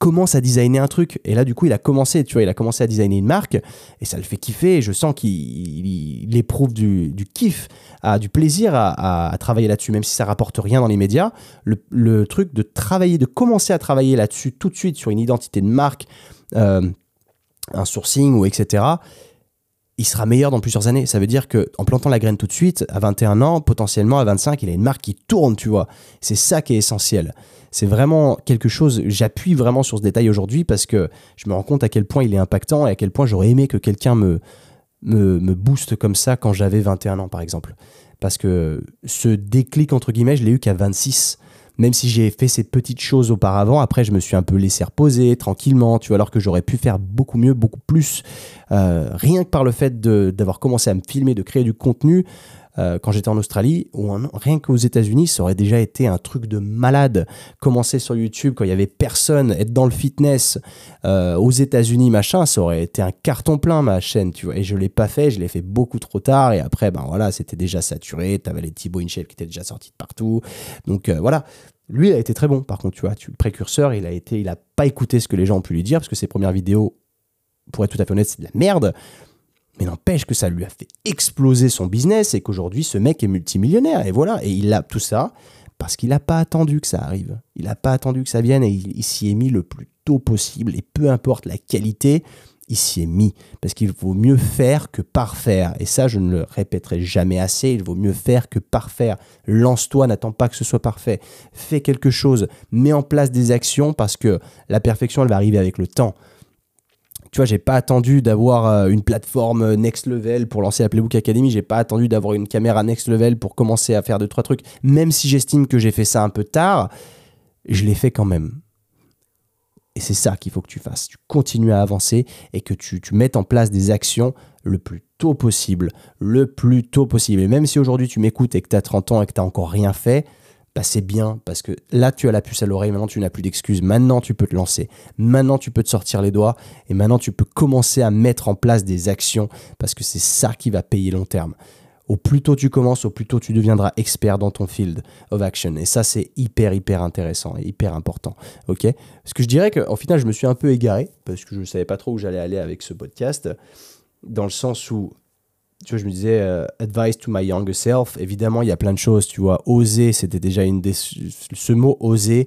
commence à designer un truc. Et là, du coup, il a commencé, tu vois, il a commencé à designer une marque et ça le fait kiffer. Et je sens qu'il éprouve du, kiff, a du plaisir à, travailler là-dessus, même si ça rapporte rien dans les médias. Le, truc de travailler, de commencer à travailler là-dessus tout de suite sur une identité de marque, euh, un sourcing ou etc il sera meilleur dans plusieurs années. Ça veut dire que en plantant la graine tout de suite, à 21 ans, potentiellement à 25, il a une marque qui tourne, tu vois. C'est ça qui est essentiel. C'est vraiment quelque chose, j'appuie vraiment sur ce détail aujourd'hui parce que je me rends compte à quel point il est impactant et à quel point j'aurais aimé que quelqu'un me, me, me booste comme ça quand j'avais 21 ans, par exemple. Parce que ce déclic, entre guillemets, je l'ai eu qu'à 26 même si j'ai fait ces petites choses auparavant, après je me suis un peu laissé reposer tranquillement, tu vois, alors que j'aurais pu faire beaucoup mieux, beaucoup plus, euh, rien que par le fait d'avoir commencé à me filmer, de créer du contenu. Euh, quand j'étais en Australie, ou rien qu'aux États-Unis, ça aurait déjà été un truc de malade. Commencer sur YouTube quand il y avait personne, être dans le fitness euh, aux États-Unis, machin, ça aurait été un carton plein ma chaîne, tu vois. Et je l'ai pas fait, je l'ai fait beaucoup trop tard. Et après, ben voilà, c'était déjà saturé. T'avais les Thibaut InShape qui étaient déjà sortis de partout. Donc euh, voilà. Lui, il a été très bon. Par contre, tu vois, tu, le précurseur, il a été, il a pas écouté ce que les gens ont pu lui dire parce que ses premières vidéos, pour être tout à fait honnête, c'est de la merde. Mais n'empêche que ça lui a fait exploser son business et qu'aujourd'hui, ce mec est multimillionnaire. Et voilà, et il a tout ça parce qu'il n'a pas attendu que ça arrive. Il n'a pas attendu que ça vienne et il, s'y est mis le plus tôt possible. Et peu importe la qualité, il s'y est mis. Parce qu'il vaut mieux faire que parfaire. Et ça, je ne le répéterai jamais assez. Il vaut mieux faire que parfaire. Lance-toi, n'attends pas que ce soit parfait. Fais quelque chose. Mets en place des actions parce que la perfection, elle va arriver avec le temps tu vois, j'ai pas attendu d'avoir euh, une plateforme next level pour lancer la Playbook Academy. J'ai pas attendu d'avoir une caméra next level pour commencer à faire deux trois trucs. Même si j'estime que j'ai fait ça un peu tard, je l'ai fait quand même. Et c'est ça qu'il faut que tu fasses. Tu continues à avancer et que tu, tu mettes en place des actions le plus tôt possible. Le plus tôt possible. Et même si aujourd'hui tu m'écoutes et que tu as 30 ans et que tu n'as encore rien fait, bah c'est bien parce que là tu as la puce à l'oreille, maintenant tu n'as plus d'excuses, maintenant tu peux te lancer, maintenant tu peux te sortir les doigts et maintenant tu peux commencer à mettre en place des actions parce que c'est ça qui va payer long terme. Au plus tôt tu commences, au plus tôt tu deviendras expert dans ton field of action. Et ça, c'est hyper, hyper intéressant et hyper important. Ok? Parce que je dirais qu'en final, je me suis un peu égaré parce que je ne savais pas trop où j'allais aller avec ce podcast. Dans le sens où tu vois, je me disais, euh, advice to my younger self. Évidemment, il y a plein de choses, tu vois. Oser, c'était déjà une des. Ce mot oser,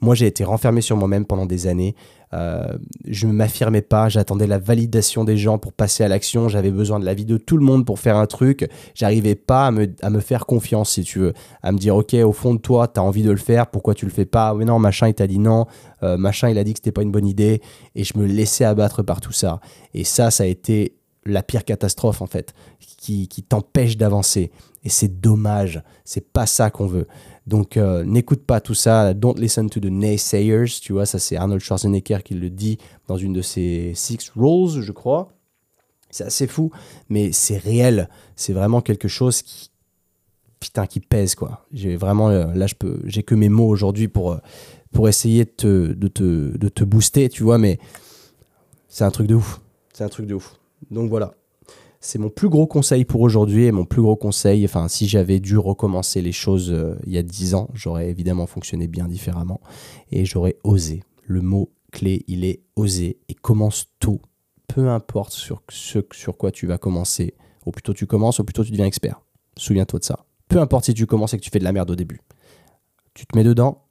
moi, j'ai été renfermé sur moi-même pendant des années. Euh, je ne m'affirmais pas, j'attendais la validation des gens pour passer à l'action. J'avais besoin de l'avis de tout le monde pour faire un truc. J'arrivais pas à me, à me, faire confiance, si tu veux. À me dire, OK, au fond de toi, tu as envie de le faire, pourquoi tu le fais pas? Mais non, machin, il t'a dit non. Euh, machin, il a dit que c'était pas une bonne idée. Et je me laissais abattre par tout ça. Et ça, ça a été la pire catastrophe en fait, qui, t'empêche d'avancer. Et c'est dommage, c'est pas ça qu'on veut. Donc euh, n'écoute pas tout ça, don't listen to the naysayers, tu vois, ça c'est Arnold Schwarzenegger qui le dit dans une de ses Six Rules, je crois. C'est assez fou, mais c'est réel, c'est vraiment quelque chose qui, putain, qui pèse quoi. J'ai vraiment, euh, là j'ai que mes mots aujourd'hui pour, euh, pour essayer te, de, te, de te booster, tu vois, mais c'est un truc de ouf, c'est un truc de ouf. Donc voilà. C'est mon plus gros conseil pour aujourd'hui et mon plus gros conseil, enfin si j'avais dû recommencer les choses euh, il y a 10 ans, j'aurais évidemment fonctionné bien différemment et j'aurais osé. Le mot clé, il est oser et commence tôt. Peu importe sur quoi tu vas commencer, au plus tôt tu commences, au plus tôt tu deviens expert. Souviens-toi de ça. Peu importe si tu commences et que tu fais de la merde au début. Tu te mets dedans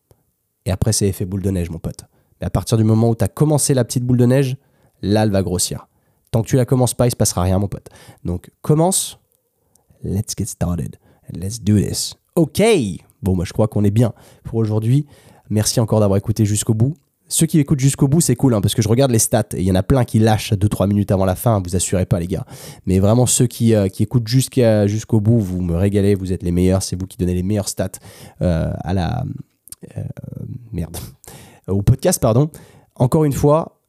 et après c'est effet boule de neige mon pote. Mais à partir du moment où tu as commencé la petite boule de neige, là elle va grossir. Tant que tu la commences pas, il se passera rien, mon pote. Donc, commence. Let's get started. Let's do this. OK. Bon, moi, je crois qu'on est bien pour aujourd'hui. Merci encore d'avoir écouté jusqu'au bout. Ceux qui écoutent jusqu'au bout, c'est cool, hein, parce que je regarde les stats et il y en a plein qui lâchent 2-3 minutes avant la fin, vous assurez pas les gars. Mais vraiment, ceux qui, euh, écoutent jusqu'au bout, vous me régalez, vous êtes les meilleurs, c'est vous qui donnez les meilleures stats euh, à la... Euh, merde. Au podcast, pardon. Encore une fois,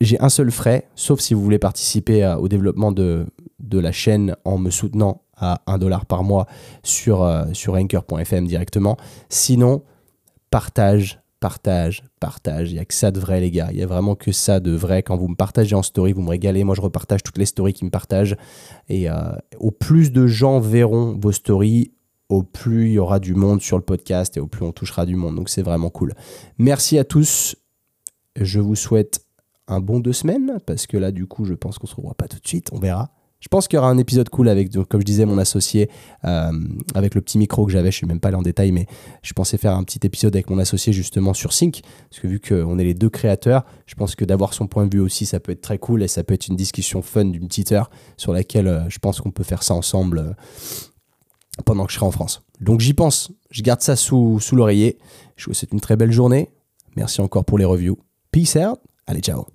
j'ai un seul frais, sauf si vous voulez participer au développement de, de, la chaîne en me soutenant à 1 dollar par mois sur, euh, anchor.fm directement. Sinon, partage, partage, partage. Il n'y a que ça de vrai, les gars. Il n'y a vraiment que ça de vrai. Quand vous me partagez en story, vous me régalez. Moi, je repartage toutes les stories qui me partagent. Et euh, au plus de gens verront vos stories, au plus il y aura du monde sur le podcast et au plus on touchera du monde. Donc, c'est vraiment cool. Merci à tous. Je vous souhaite un bon deux semaines, parce que là, du coup, je pense qu'on se revoit pas tout de suite. On verra. Je pense qu'il y aura un épisode cool avec, comme je disais, mon associé, euh, avec le petit micro que j'avais. Je suis même pas allé en détail, mais je pensais faire un petit épisode avec mon associé justement sur Sync. Parce que vu qu'on est les deux créateurs, je pense que d'avoir son point de vue aussi, ça peut être très cool et ça peut être une discussion fun d'une petite heure sur laquelle euh, je pense qu'on peut faire ça ensemble euh, pendant que je serai en France. Donc j'y pense, je garde ça sous, sous l'oreiller. Je vous souhaite une très belle journée. Merci encore pour les reviews. Peace out. Allez, ciao.